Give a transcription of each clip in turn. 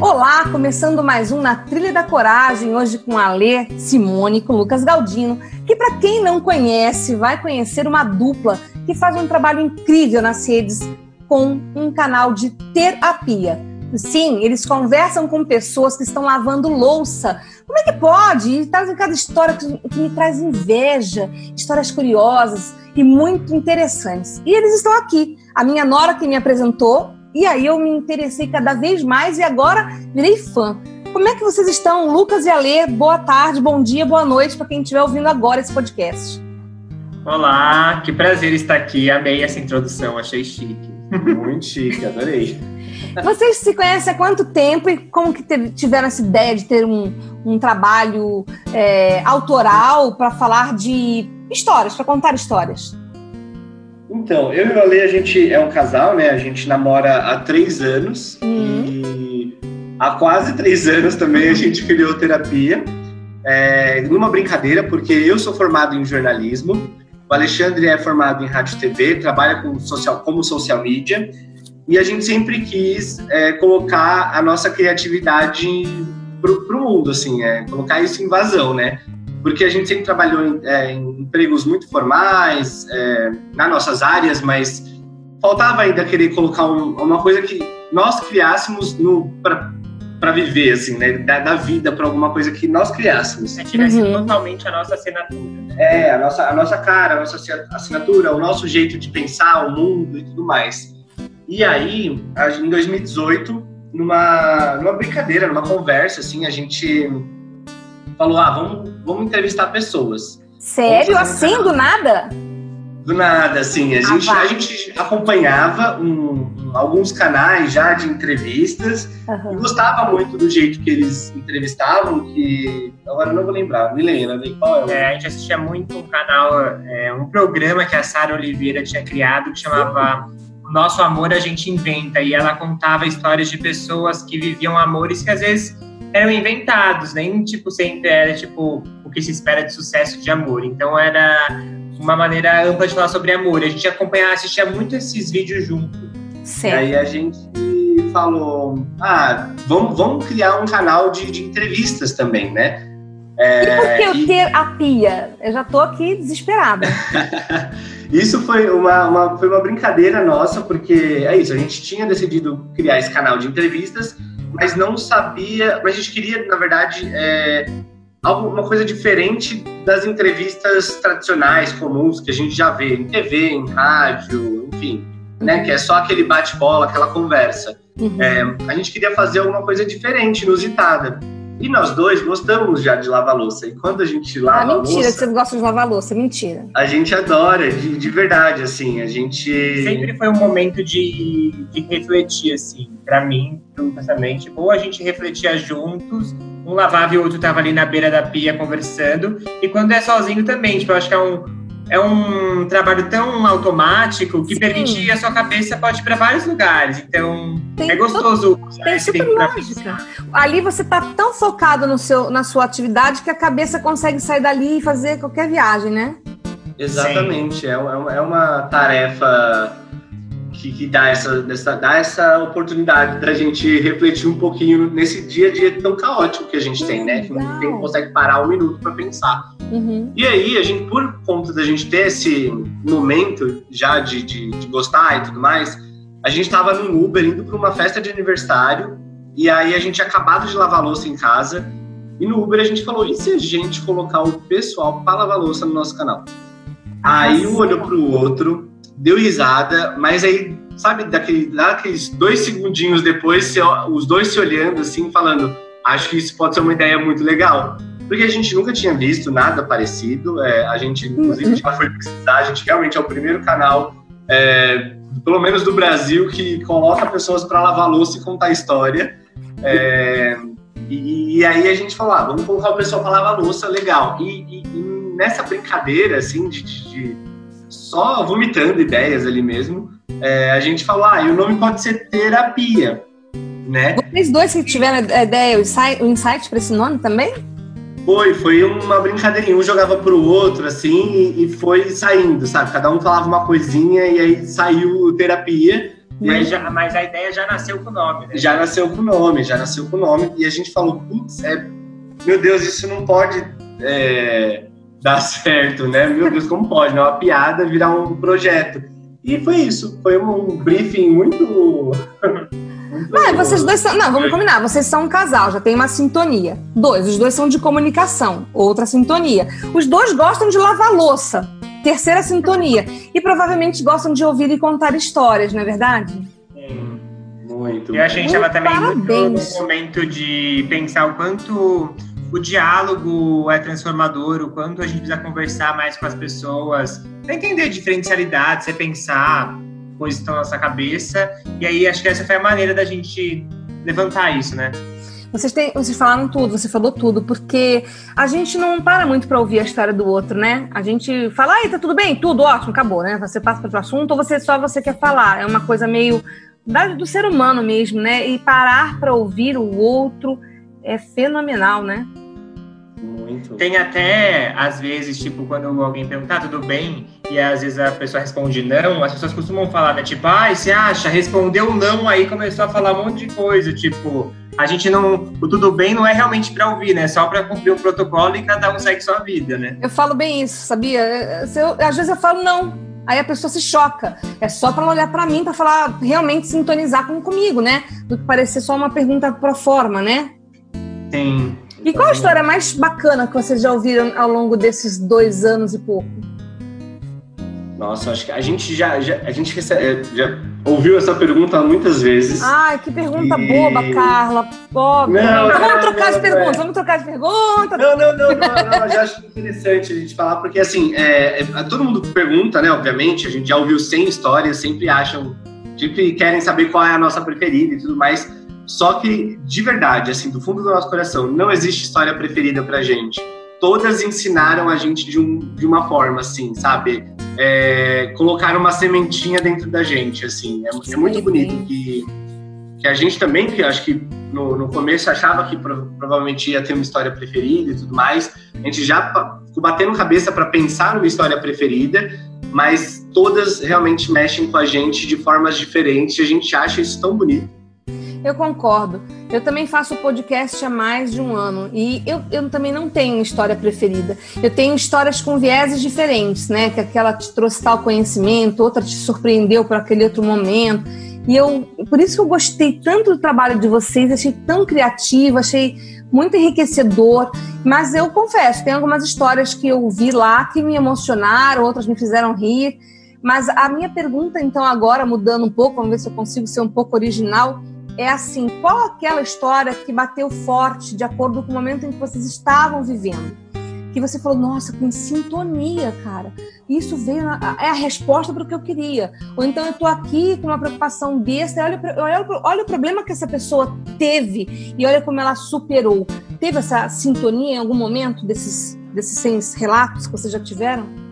Olá, começando mais um Na Trilha da Coragem, hoje com a Lê Simone, com Lucas Galdino, que para quem não conhece, vai conhecer uma dupla que faz um trabalho incrível nas redes com um canal de terapia. Sim, eles conversam com pessoas que estão lavando louça. Como é que pode? E trazem cada história que, que me traz inveja, histórias curiosas e muito interessantes. E eles estão aqui. A minha nora que me apresentou e aí eu me interessei cada vez mais e agora virei fã. Como é que vocês estão, Lucas e Alê? Boa tarde, bom dia, boa noite para quem estiver ouvindo agora esse podcast. Olá, que prazer estar aqui. Amei essa introdução, achei chique. Muito chique, adorei. Vocês se conhecem há quanto tempo e como que tiveram essa ideia de ter um, um trabalho é, autoral para falar de histórias, para contar histórias? Então, eu e o Ale, a gente é um casal, né? A gente namora há três anos uhum. e há quase três anos também a gente criou terapia. É, numa brincadeira, porque eu sou formado em jornalismo, o Alexandre é formado em rádio TV, trabalha com social, como social media, e a gente sempre quis é, colocar a nossa criatividade pro, pro mundo, assim, é, colocar isso em vazão, né? Porque a gente sempre trabalhou em, é, em empregos muito formais, é, nas nossas áreas, mas faltava ainda querer colocar um, uma coisa que nós criássemos para viver, assim, né? Da, da vida para alguma coisa que nós criássemos. É, tivesse uhum. totalmente a nossa assinatura. Né? É, a nossa, a nossa cara, a nossa assinatura, o nosso jeito de pensar o mundo e tudo mais. E aí, em 2018, numa, numa brincadeira, numa conversa, assim, a gente falou: ah, vamos, vamos entrevistar pessoas. Sério? Assim, do nada? Do nada, assim. A, ah, gente, a gente acompanhava um, alguns canais já de entrevistas uhum. e gostava muito do jeito que eles entrevistavam, que agora não vou lembrar, me lembra, né? qual é? é? A gente assistia muito um canal, é, um programa que a Sara Oliveira tinha criado que chamava Nosso Amor a gente inventa e ela contava histórias de pessoas que viviam amores que às vezes eram inventados, nem tipo sempre era tipo o que se espera de sucesso de amor. Então era uma maneira ampla de falar sobre amor. A gente acompanhava, assistia muito esses vídeos junto. E aí a gente falou, ah, vamos, vamos criar um canal de, de entrevistas também, né? É, e por que eu e... ter a pia? Eu já tô aqui desesperada. isso foi uma, uma, foi uma brincadeira nossa, porque é isso, a gente tinha decidido criar esse canal de entrevistas mas não sabia, mas a gente queria, na verdade, é, alguma coisa diferente das entrevistas tradicionais, comuns, que a gente já vê em TV, em rádio, enfim, né? Que é só aquele bate-bola, aquela conversa. Uhum. É, a gente queria fazer alguma coisa diferente, inusitada. E nós dois gostamos já de lavar louça. E quando a gente lava ah, mentira louça, que você gosta de lavar louça, mentira. A gente adora, de, de verdade, assim, a gente... Sempre foi um momento de, de refletir, assim, para mim, justamente. Ou a gente refletia juntos, um lavava e o outro tava ali na beira da pia conversando. E quando é sozinho também, tipo, eu acho que é um é um trabalho tão automático que Sim. permite que a sua cabeça pode ir para vários lugares. Então, tem é gostoso tem super lógica. Ali você está tão focado no seu, na sua atividade que a cabeça consegue sair dali e fazer qualquer viagem, né? Exatamente. É, é, é uma tarefa que, que dá, essa, essa, dá essa oportunidade da gente refletir um pouquinho nesse dia a dia tão caótico que a gente tem, né? Que não consegue parar um minuto para pensar. Uhum. E aí, a gente, por conta da gente ter esse momento já de, de, de gostar e tudo mais, a gente estava no Uber indo para uma festa de aniversário e aí a gente tinha acabado de lavar louça em casa e no Uber a gente falou, e se a gente colocar o pessoal para lavar louça no nosso canal? Ah, aí um olhou para o outro, deu risada, mas aí, sabe, daquele, daqueles dois segundinhos depois, os dois se olhando assim, falando, acho que isso pode ser uma ideia muito legal porque a gente nunca tinha visto nada parecido. É, a gente, inclusive, já foi pesquisar, a gente realmente é o primeiro canal é, pelo menos do Brasil, que coloca pessoas para lavar louça e contar história. É, e, e, aí a gente falou, ah, vamos colocar o pessoal para lavar louça, legal. E, e, e, nessa brincadeira, assim, de, de, de, só vomitando ideias ali mesmo, é, a gente falou, ah, e o nome pode ser terapia, né? Vocês dois que tiveram a ideia, o insight, o insight para esse nome também? Foi, foi uma brincadeirinha. Um jogava pro outro, assim, e, e foi saindo, sabe? Cada um falava uma coisinha e aí saiu terapia. Mas, já, mas, a ideia já nasceu com o nome, né? Já nasceu com o nome, já nasceu com o nome. E a gente falou, putz, é, meu Deus, isso não pode é, dar certo, né? Meu Deus, como pode? Né? Uma piada virar um projeto. E foi isso. Foi um briefing muito não, vocês dois são. Não, vamos combinar. Vocês são um casal, já tem uma sintonia. Dois, os dois são de comunicação, outra sintonia. Os dois gostam de lavar louça, terceira sintonia. E provavelmente gostam de ouvir e contar histórias, não é verdade? Sim, muito. E a gente estava também Parabéns. no momento de pensar o quanto o diálogo é transformador, o quanto a gente precisa conversar mais com as pessoas, para entender diferencialidades, você pensar coisas que estão na nossa cabeça. E aí acho que essa foi a maneira da gente levantar isso, né? Vocês, têm, vocês falaram tudo, você falou tudo, porque a gente não para muito para ouvir a história do outro, né? A gente fala, ai, tá tudo bem, tudo ótimo, acabou, né? Você passa para outro assunto ou você só você quer falar. É uma coisa meio da, do ser humano mesmo, né? E parar para ouvir o outro é fenomenal, né? Muito. Tem até, às vezes, tipo, quando alguém pergunta, ah, tudo bem? E às vezes a pessoa responde não, as pessoas costumam falar, né? Tipo, ai, ah, você acha? Respondeu não, aí começou a falar um monte de coisa. Tipo, a gente não. O tudo bem não é realmente para ouvir, né? É só para cumprir o protocolo e cada um segue sua vida, né? Eu falo bem isso, sabia? Eu, às vezes eu falo não. Aí a pessoa se choca. É só para olhar para mim para falar, realmente sintonizar com, comigo, né? Do que parecer só uma pergunta pro forma, né? Sim. E qual a história mais bacana que vocês já ouviram ao longo desses dois anos e pouco? Nossa, acho que a gente já, já a gente recebe, é, já ouviu essa pergunta muitas vezes. Ai, que pergunta e... boba, Carla. Pobre. Não, não, vamos trocar não, de perguntas, é. vamos trocar de pergunta. Não, não, não, não, não, eu já acho interessante a gente falar, porque assim, é, é, todo mundo pergunta, né? Obviamente, a gente já ouviu 100 histórias, sempre acham, sempre querem saber qual é a nossa preferida e tudo mais. Só que, de verdade, assim, do fundo do nosso coração, não existe história preferida pra gente. Todas ensinaram a gente de, um, de uma forma, assim, sabe? É, colocaram uma sementinha dentro da gente, assim. É, é muito bonito que, que a gente também, que acho que no, no começo achava que pro, provavelmente ia ter uma história preferida e tudo mais. A gente já ficou batendo cabeça para pensar numa história preferida, mas todas realmente mexem com a gente de formas diferentes. E a gente acha isso tão bonito. Eu concordo. Eu também faço podcast há mais de um ano e eu, eu também não tenho história preferida. Eu tenho histórias com vieses diferentes, né? Que aquela te trouxe tal conhecimento, outra te surpreendeu por aquele outro momento. E eu, por isso que eu gostei tanto do trabalho de vocês, achei tão criativo, achei muito enriquecedor. Mas eu confesso, tem algumas histórias que eu vi lá que me emocionaram, outras me fizeram rir. Mas a minha pergunta, então, agora, mudando um pouco, vamos ver se eu consigo ser um pouco original é assim: qual aquela história que bateu forte de acordo com o momento em que vocês estavam vivendo? Que você falou, nossa, com sintonia, cara. Isso veio, na, é a resposta para o que eu queria. Ou então eu estou aqui com uma preocupação besta, olha, olha, olha o problema que essa pessoa teve e olha como ela superou. Teve essa sintonia em algum momento desses, desses 100 relatos que vocês já tiveram?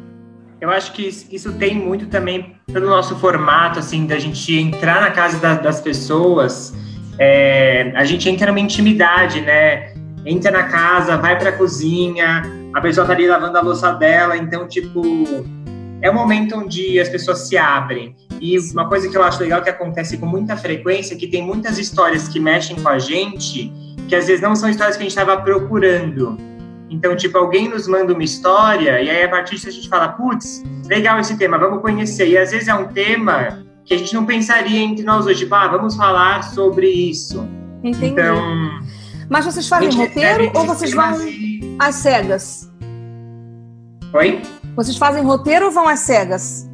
Eu acho que isso tem muito também pelo nosso formato, assim, da gente entrar na casa da, das pessoas. É, a gente entra numa intimidade, né? Entra na casa, vai pra cozinha, a pessoa tá ali lavando a louça dela, então, tipo, é um momento onde as pessoas se abrem. E uma coisa que eu acho legal que acontece com muita frequência é que tem muitas histórias que mexem com a gente, que às vezes não são histórias que a gente estava procurando. Então, tipo, alguém nos manda uma história e aí a partir disso a gente fala, putz, legal esse tema, vamos conhecer. E às vezes é um tema que a gente não pensaria entre nós hoje, tipo, ah, vamos falar sobre isso. Entendi. Então, Mas vocês fazem roteiro ou vocês vão e... às cegas? Oi? Vocês fazem roteiro ou vão às cegas?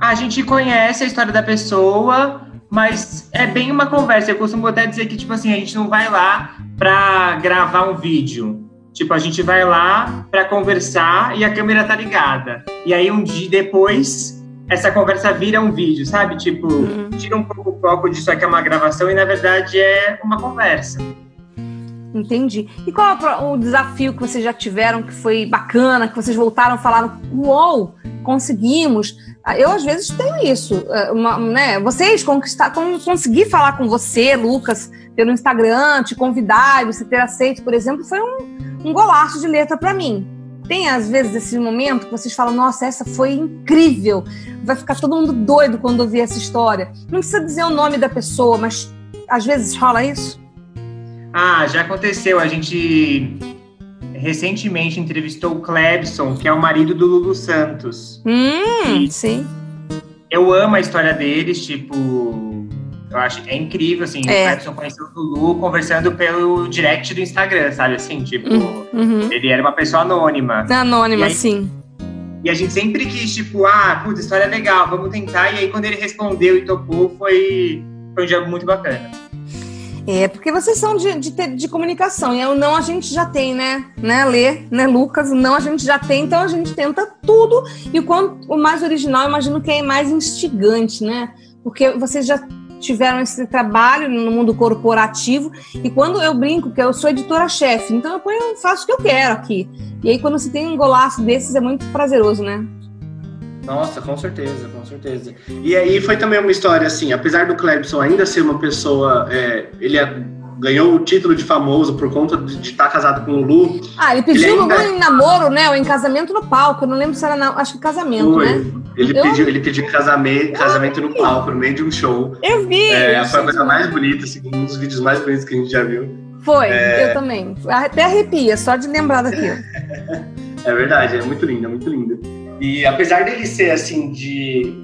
A gente conhece a história da pessoa, mas é bem uma conversa. Eu costumo até dizer que, tipo assim, a gente não vai lá para gravar um vídeo. Tipo, a gente vai lá para conversar e a câmera tá ligada. E aí um dia depois essa conversa vira um vídeo, sabe? Tipo, uhum. tira um pouco o foco disso aqui é uma gravação e na verdade é uma conversa. Entendi. E qual é o desafio que vocês já tiveram que foi bacana, que vocês voltaram e falaram, uou, conseguimos? Ah, eu, às vezes, tenho isso. Eh, uma, né? Vocês conquistar, conseguir falar com você, Lucas, pelo Instagram, te convidar e você ter aceito, por exemplo, foi um, um golaço de letra para mim. Tem, às vezes, esse momento que vocês falam, nossa, essa foi incrível. Vai ficar todo mundo doido quando ouvir essa história. Não precisa dizer o nome da pessoa, mas às vezes rola isso? Ah, já aconteceu. A gente recentemente entrevistou o Clebson, que é o marido do Lulu Santos. Hum, sim. Eu amo a história deles, tipo, eu acho que é incrível, assim, é. o Clebson conheceu o Lulu conversando pelo direct do Instagram, sabe, assim, tipo, hum, uhum. ele era uma pessoa anônima. Anônima, aí, sim. E a gente sempre quis, tipo, ah, puta, história é legal, vamos tentar, e aí quando ele respondeu e topou, foi, foi um dia muito bacana. É, porque vocês são de, de, de, comunicação, e o não a gente já tem, né? Né, Lê, né, Lucas? O não a gente já tem, então a gente tenta tudo. E o quanto o mais original, eu imagino que é mais instigante, né? Porque vocês já tiveram esse trabalho no mundo corporativo, e quando eu brinco que eu sou editora-chefe, então eu ponho, faço o que eu quero aqui. E aí, quando você tem um golaço desses, é muito prazeroso, né? Nossa, com certeza, com certeza. E aí foi também uma história assim, apesar do Clebson ainda ser uma pessoa, é, ele é, ganhou o título de famoso por conta de, estar casado com o Lulu. Ah, ele pediu ele ainda... em namoro, né? Ou em casamento no palco. Eu não lembro se era, na... acho que casamento, foi. né? Ele, eu... pediu, ele pediu casamento, casamento no palco, no meio de um show. Eu vi. É, foi a coisa mais bonita, assim, um dos vídeos mais bonitos que a gente já viu. Foi, é... eu também. Até arrepia, só de lembrar daquilo. é verdade, é muito lindo, é muito lindo. E apesar dele ser assim, de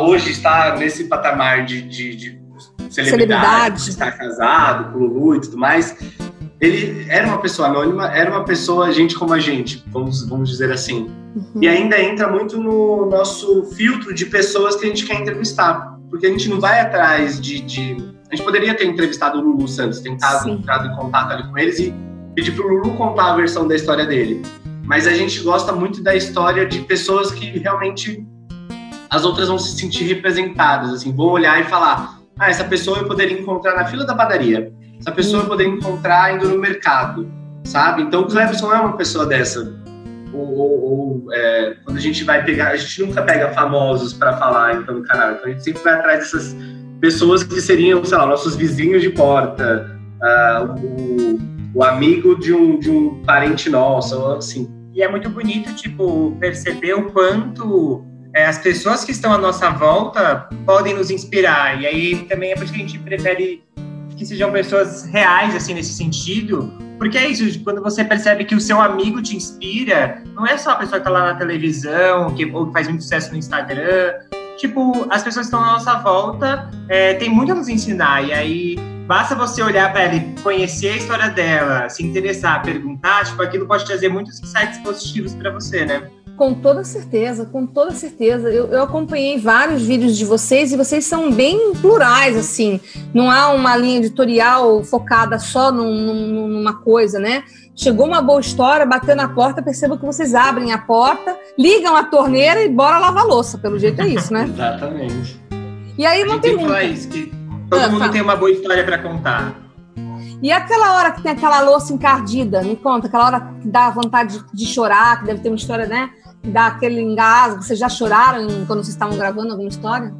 hoje estar nesse patamar de, de, de celebridade, celebridade, estar casado com Lulu e tudo mais, ele era uma pessoa anônima, era uma pessoa gente como a gente, vamos, vamos dizer assim. Uhum. E ainda entra muito no nosso filtro de pessoas que a gente quer entrevistar. Porque a gente não vai atrás de. de... A gente poderia ter entrevistado o Lulu Santos, tentado entrar em contato ali com eles e pedir para o Lulu contar a versão da história dele mas a gente gosta muito da história de pessoas que realmente as outras vão se sentir representadas, assim, vão olhar e falar: ah, essa pessoa eu poderia encontrar na fila da padaria, essa pessoa eu poderia encontrar indo no mercado, sabe? Então o Cleberson é uma pessoa dessa. Ou, ou, ou é, quando a gente vai pegar, a gente nunca pega famosos para falar então no canal, então a gente sempre vai atrás dessas pessoas que seriam, sei lá, nossos vizinhos de porta, uh, o, o amigo de um, de um parente nosso, assim. E é muito bonito, tipo, perceber o quanto é, as pessoas que estão à nossa volta podem nos inspirar. E aí também é por isso que a gente prefere que sejam pessoas reais, assim, nesse sentido. Porque é isso, quando você percebe que o seu amigo te inspira, não é só a pessoa que tá lá na televisão, que, ou que faz muito sucesso no Instagram. Tipo, as pessoas que estão à nossa volta é, têm muito a nos ensinar. E aí Basta você olhar para ela e conhecer a história dela, se interessar, perguntar, tipo, aquilo pode trazer muitos insights positivos para você, né? Com toda certeza, com toda certeza. Eu, eu, acompanhei vários vídeos de vocês e vocês são bem plurais, assim. Não há uma linha editorial focada só num, num, numa coisa, né? Chegou uma boa história, bateu na porta, percebo que vocês abrem a porta, ligam a torneira e bora lavar louça. Pelo jeito é isso, né? Exatamente. E aí uma pergunta. Tem isso, que Todo ah, mundo fala. tem uma boa história para contar. E aquela hora que tem aquela louça encardida, me conta, aquela hora que dá vontade de, de chorar, que deve ter uma história, né? Que dá aquele engasgo. Vocês já choraram quando vocês estavam gravando alguma história?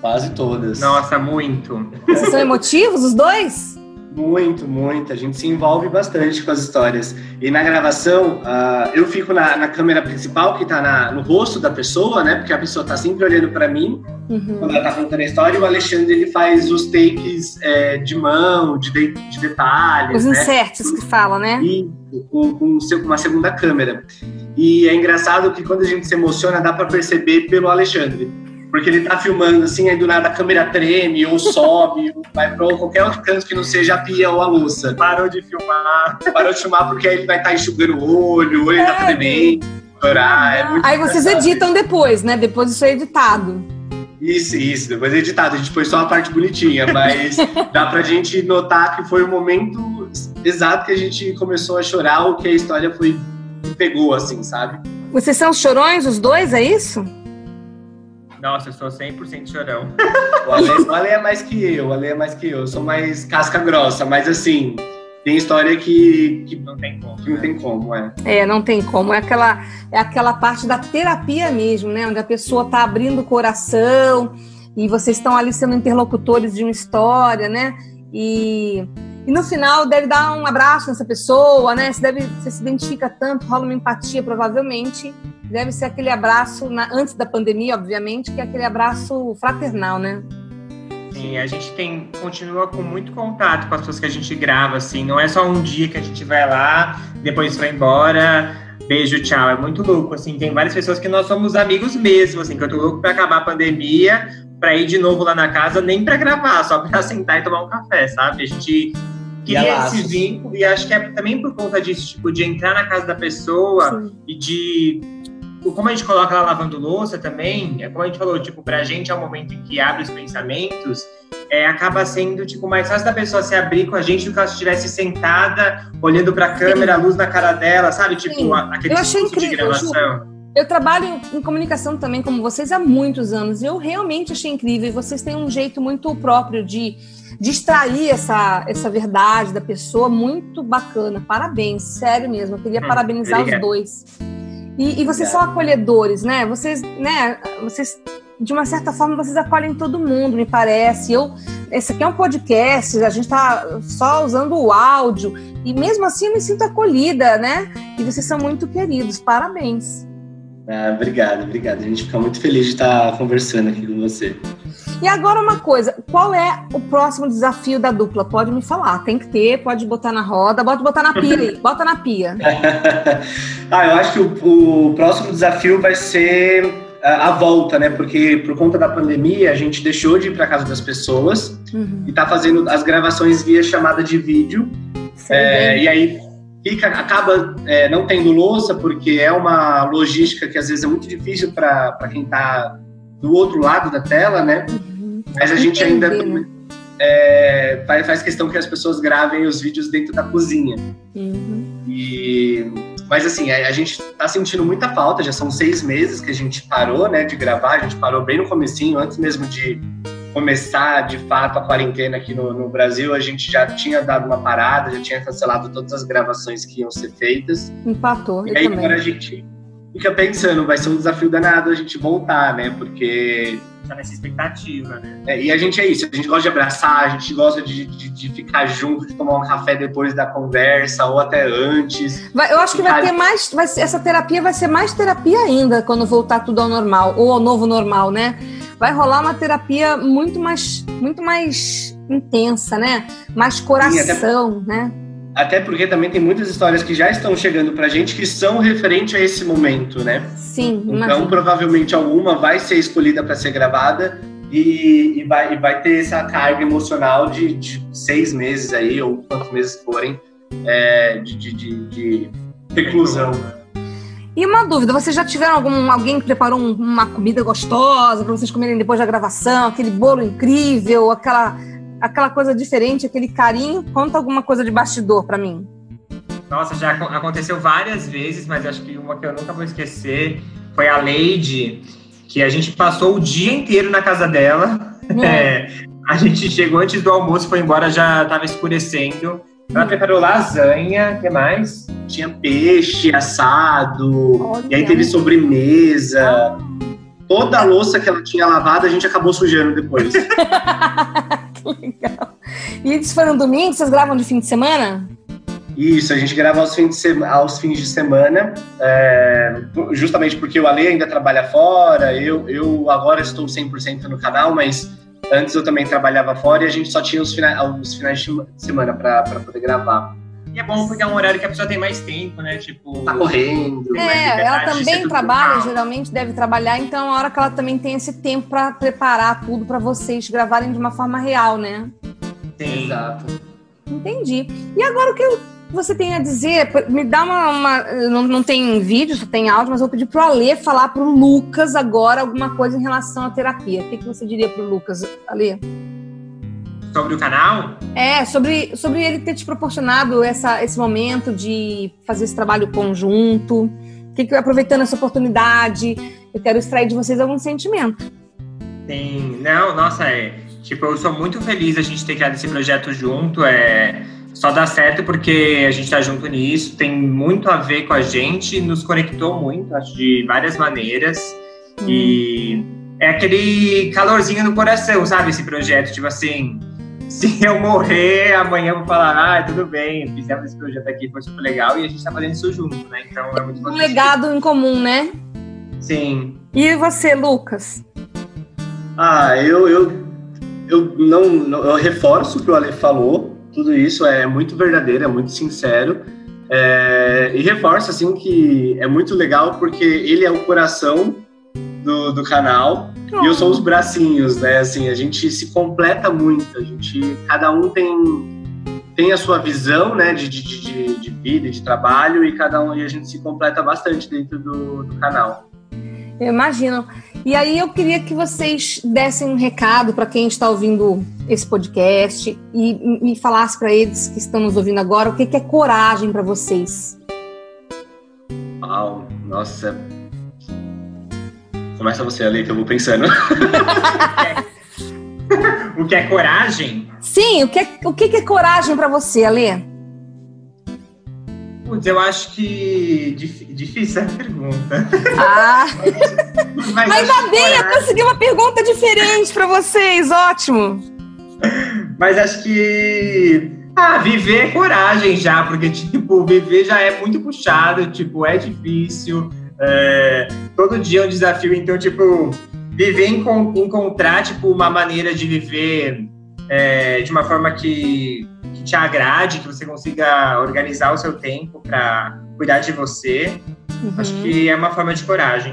Quase todas. Nossa, muito. Vocês são emotivos, os dois? Muito, muito. A gente se envolve bastante com as histórias. E na gravação, uh, eu fico na, na, câmera principal, que está no rosto da pessoa, né? Porque a pessoa está sempre olhando para mim uhum. quando ela está contando a história. E o Alexandre ele faz os takes é, de mão, de, de, de detalhes. Os né? inserts que fala, né? E com, com uma segunda câmera. E é engraçado que quando a gente se emociona, dá para perceber pelo Alexandre porque ele tá filmando assim, aí do nada a câmera treme, ou sobe, ou vai pra qualquer outro canto que não seja a pia ou a louça. Parou de filmar. Parou de filmar porque aí ele vai estar tá enxugando o olho, ou ele tá é. tá tremendo, chorar. É aí vocês editam depois, né? Depois isso é editado. Isso, isso, depois é editado. A gente foi só a parte bonitinha, mas dá pra gente notar que foi o momento exato que a gente começou a chorar, ou que a história foi pegou, assim, sabe? Vocês são chorões, os dois, é isso? Nossa, eu sou 100% chorão. O Ale, o Ale é mais que eu, o Ale é mais que eu. Eu sou mais casca grossa, mas assim, tem história que, que não tem como. Que não tem como, é. É, não tem como. É aquela, é aquela parte da terapia mesmo, né? Onde a pessoa está abrindo o coração e vocês estão ali sendo interlocutores de uma história, né? E, e no final deve dar um abraço nessa pessoa, né? Você, deve, você se identifica tanto, rola uma empatia, provavelmente. Deve ser aquele abraço, na, antes da pandemia, obviamente, que é aquele abraço fraternal, né? Sim, a gente tem, continua com muito contato com as pessoas que a gente grava, assim. Não é só um dia que a gente vai lá, depois vai embora, beijo, tchau. É muito louco, assim. Tem várias pessoas que nós somos amigos mesmo, assim, que eu tô louco pra acabar a pandemia, para ir de novo lá na casa, nem para gravar, só para sentar e tomar um café, sabe? A gente queria esse vínculo e acho que é também por conta disso, tipo, de entrar na casa da pessoa Sim. e de como a gente coloca lá lavando louça também, é como a gente falou, tipo, pra gente é o momento em que abre os pensamentos, é, acaba sendo, tipo, mais fácil da pessoa se abrir com a gente do que ela estivesse sentada, olhando pra câmera, a luz na cara dela, sabe? Tipo, Sim. aquele eu achei incrível, de gravação. Eu trabalho em comunicação também, como vocês, há muitos anos. Eu realmente achei incrível. E vocês têm um jeito muito próprio de, extrair essa, essa verdade da pessoa, muito bacana. Parabéns, sério mesmo. Eu queria hum, parabenizar obrigado. os dois. E, e vocês são acolhedores, né? Vocês, né? Vocês, de uma certa forma, vocês acolhem todo mundo, me parece. Eu, esse aqui é um podcast, a gente está só usando o áudio. E mesmo assim eu me sinto acolhida, né? E vocês são muito queridos. Parabéns. Ah, obrigado, obrigado. A gente fica muito feliz de estar conversando aqui com você. E agora uma coisa, qual é o próximo desafio da dupla? Pode me falar, tem que ter, pode botar na roda, pode botar na pia bota na pia. ah, eu acho que o, o próximo desafio vai ser a, a, volta, né? Porque por conta da pandemia a gente deixou de ir para casa das pessoas uhum. e tá fazendo as gravações via chamada de vídeo. É, e aí fica, acaba é, não tendo louça, porque é uma logística que às vezes é muito difícil para quem está do outro lado da tela, né? Uhum. Mas a gente ainda é, faz questão que as pessoas gravem os vídeos dentro da cozinha. Uhum. E, mas assim, a, a gente está sentindo muita falta, já são seis meses que a gente parou né, de gravar, a gente parou bem no comecinho, antes mesmo de começar de fato a quarentena aqui no, no, Brasil, a gente já tinha dado uma parada, já tinha cancelado todas as gravações que iam ser feitas. Empatou. E aí também. agora a gente fica pensando, vai ser um desafio danado a gente voltar, né? Porque tá nessa expectativa, né? É, e a gente é isso, a gente gosta de abraçar, a gente gosta de, de, de, ficar junto, de tomar um café depois da conversa ou até antes. Vai, eu acho que vai ter mais, vai, essa terapia vai ser mais terapia ainda quando voltar tudo ao normal ou ao novo normal, né? vai rolar uma terapia muito mais, muito mais intensa, né? Mais coração, Sim, até, né? Até porque também tem muitas histórias que já estão chegando pra gente que são referentes a esse momento, né? Sim. Então, provavelmente alguma vai ser escolhida para ser gravada e, e, vai, e vai ter essa carga emocional de, de seis meses aí, ou quantos meses forem, é, de, de, de, de reclusão. E uma dúvida, vocês já tiveram algum alguém que preparou um, uma comida gostosa para vocês comerem depois da gravação, aquele bolo incrível, aquela aquela coisa diferente, aquele carinho? Conta alguma coisa de bastidor para mim. Nossa, já aconteceu várias vezes, mas acho que uma que eu nunca vou esquecer foi a Lady, que a gente passou o dia inteiro na casa dela. É, a gente chegou antes do almoço, foi embora, já estava escurecendo. Ela preparou lasanha, o que mais? Tinha peixe assado, Olha. e aí teve sobremesa. Ah. Toda a louça que ela tinha lavado, a gente acabou sujando depois. legal. E eles foram domingo? Vocês gravam de fim de semana? Isso, a gente grava aos fins de, semana, aos fins de semana, é, justamente porque o Ale ainda trabalha fora, eu, eu agora estou 100% no canal, mas Antes eu também trabalhava fora e a gente só tinha os finais, os finais de semana para poder gravar. E é bom porque é um horário que a pessoa tem mais tempo, né? Tipo. Tá correndo. É, ela também trabalha, geralmente deve trabalhar, então é uma hora que ela também tem esse tempo para preparar tudo para vocês gravarem de uma forma real, né? Sim. Exato. Entendi. E agora o que eu você tem a dizer? Me dá uma. uma não, não tem vídeo, só tem áudio, mas eu vou pedir pro Alê falar pro Lucas agora alguma coisa em relação à terapia. O que, que você diria pro Lucas, Alê? Sobre o canal? É, sobre, sobre ele ter te proporcionado essa, esse momento de fazer esse trabalho conjunto. Que, que aproveitando essa oportunidade, eu quero extrair de vocês algum sentimento. Sim, não, nossa, é. Tipo, eu sou muito feliz a gente ter criado esse projeto junto. É, só dá certo porque a gente está junto nisso, tem muito a ver com a gente, nos conectou muito, acho, de várias maneiras. Hum. E é aquele calorzinho no coração, sabe? Esse projeto, tipo assim, se eu morrer, amanhã eu vou falar, ah, tudo bem, fizemos esse projeto aqui, foi super legal, e a gente tá fazendo isso junto, né? Então é muito Um legado em comum, né? Sim. E você, Lucas? Ah, eu, eu, eu não, eu reforço o que o Ale falou, tudo isso é muito verdadeiro, é muito sincero, é, e reforço, assim, que é muito legal porque ele é o coração do, do canal oh. e eu sou os bracinhos, né? Assim, a gente se completa muito, a gente, cada um tem tem a sua visão, né, de, de, de, de vida, de trabalho e cada um e a gente se completa bastante dentro do, do canal. Eu imagino. E aí eu queria que vocês dessem um recado para quem está ouvindo esse podcast e me falasse para eles que estão nos ouvindo agora o que, que é coragem para vocês. Uau, nossa, Começa você, Ali, que eu vou pensando. o que é coragem? Sim, o que é, o que é coragem para você, Ale? Putz, eu acho que difícil a pergunta. Ah! Mas, Mas ainda bem, coragem... eu consegui uma pergunta diferente para vocês, ótimo! Mas acho que ah, viver é coragem já, porque tipo, viver já é muito puxado, tipo, é difícil. É, todo dia é um desafio, então, tipo, viver, encontrar, tipo, uma maneira de viver é, de uma forma que, que, te agrade, que você consiga organizar o seu tempo para cuidar de você, uhum. acho que é uma forma de coragem.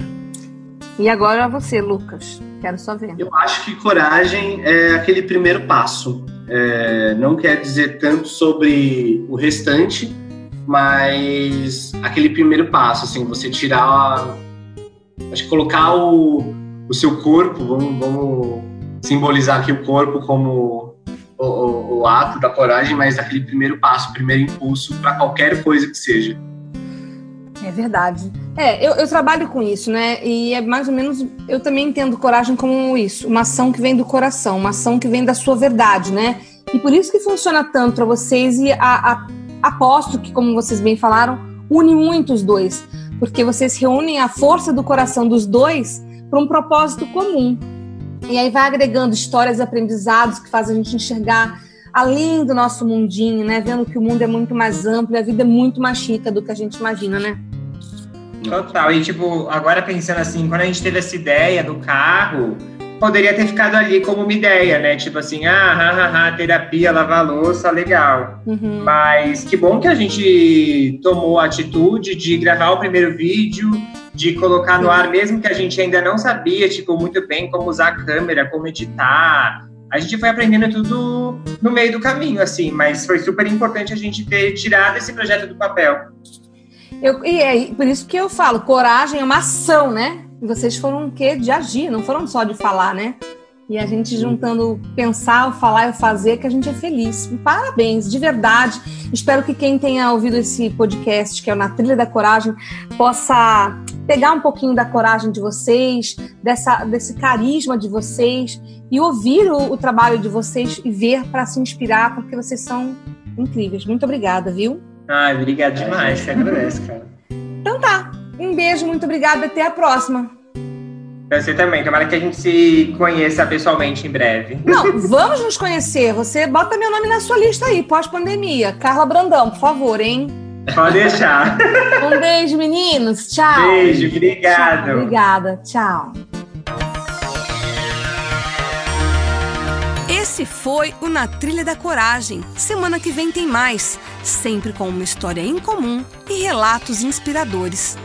E agora você, Lucas. Quero só ver. Eu acho que coragem é aquele primeiro passo. É, não quer dizer tanto sobre o restante, mas aquele primeiro passo, assim, você tirar, acho que colocar o, o seu corpo, vamos, vamos simbolizar aqui o corpo como o, o, o ato da coragem, mas aquele primeiro passo, o primeiro impulso para qualquer coisa que seja. É verdade. É, eu, eu, trabalho com isso, né? E é mais ou menos. Eu também entendo coragem como isso, uma ação que vem do coração, uma ação que vem da sua verdade, né? E por isso que funciona tanto para vocês e a, a aposto que, como vocês bem falaram, une muito os dois, porque vocês reúnem a força do coração dos dois para um propósito comum. E aí vai agregando histórias, aprendizados que fazem a gente enxergar além do nosso mundinho, né? Vendo que o mundo é muito mais amplo e a vida é muito mais rica do que a gente imagina, né? Total. E, tipo, agora pensando assim, quando a gente teve essa ideia do carro, poderia ter ficado ali como uma ideia, né? Tipo assim, ah, terapia, lavar louça, legal. Uhum. Mas que bom que a gente tomou a atitude de gravar o primeiro vídeo, de colocar no ar, mesmo que a gente ainda não sabia, tipo, muito bem como usar a câmera, como editar. A gente foi aprendendo tudo no meio do caminho, assim, mas foi super importante a gente ter tirado esse projeto do papel. Eu, e é por isso que eu falo, coragem é uma ação, né? Vocês foram o quê? De agir, não foram só de falar, né? E a gente juntando pensar, o falar e o fazer, que a gente é feliz. Parabéns, de verdade. Espero que quem tenha ouvido esse podcast, que é o Na Trilha da Coragem, possa pegar um pouquinho da coragem de vocês, dessa, desse carisma de vocês e ouvir o, o trabalho de vocês e ver para se inspirar, porque vocês são incríveis. Muito obrigada, viu? Ai, obrigado demais. Você agradece, cara. Então tá. Um beijo, muito obrigada. Até a próxima. Você também. Tomara que a gente se conheça pessoalmente em breve. Não, vamos nos conhecer. Você bota meu nome na sua lista aí, pós-pandemia. Carla Brandão, por favor, hein? Pode deixar. Um beijo, meninos. Tchau. Beijo, obrigado. Tchau, obrigada. Tchau. Esse foi o Na Trilha da Coragem. Semana que vem tem mais, sempre com uma história em comum e relatos inspiradores.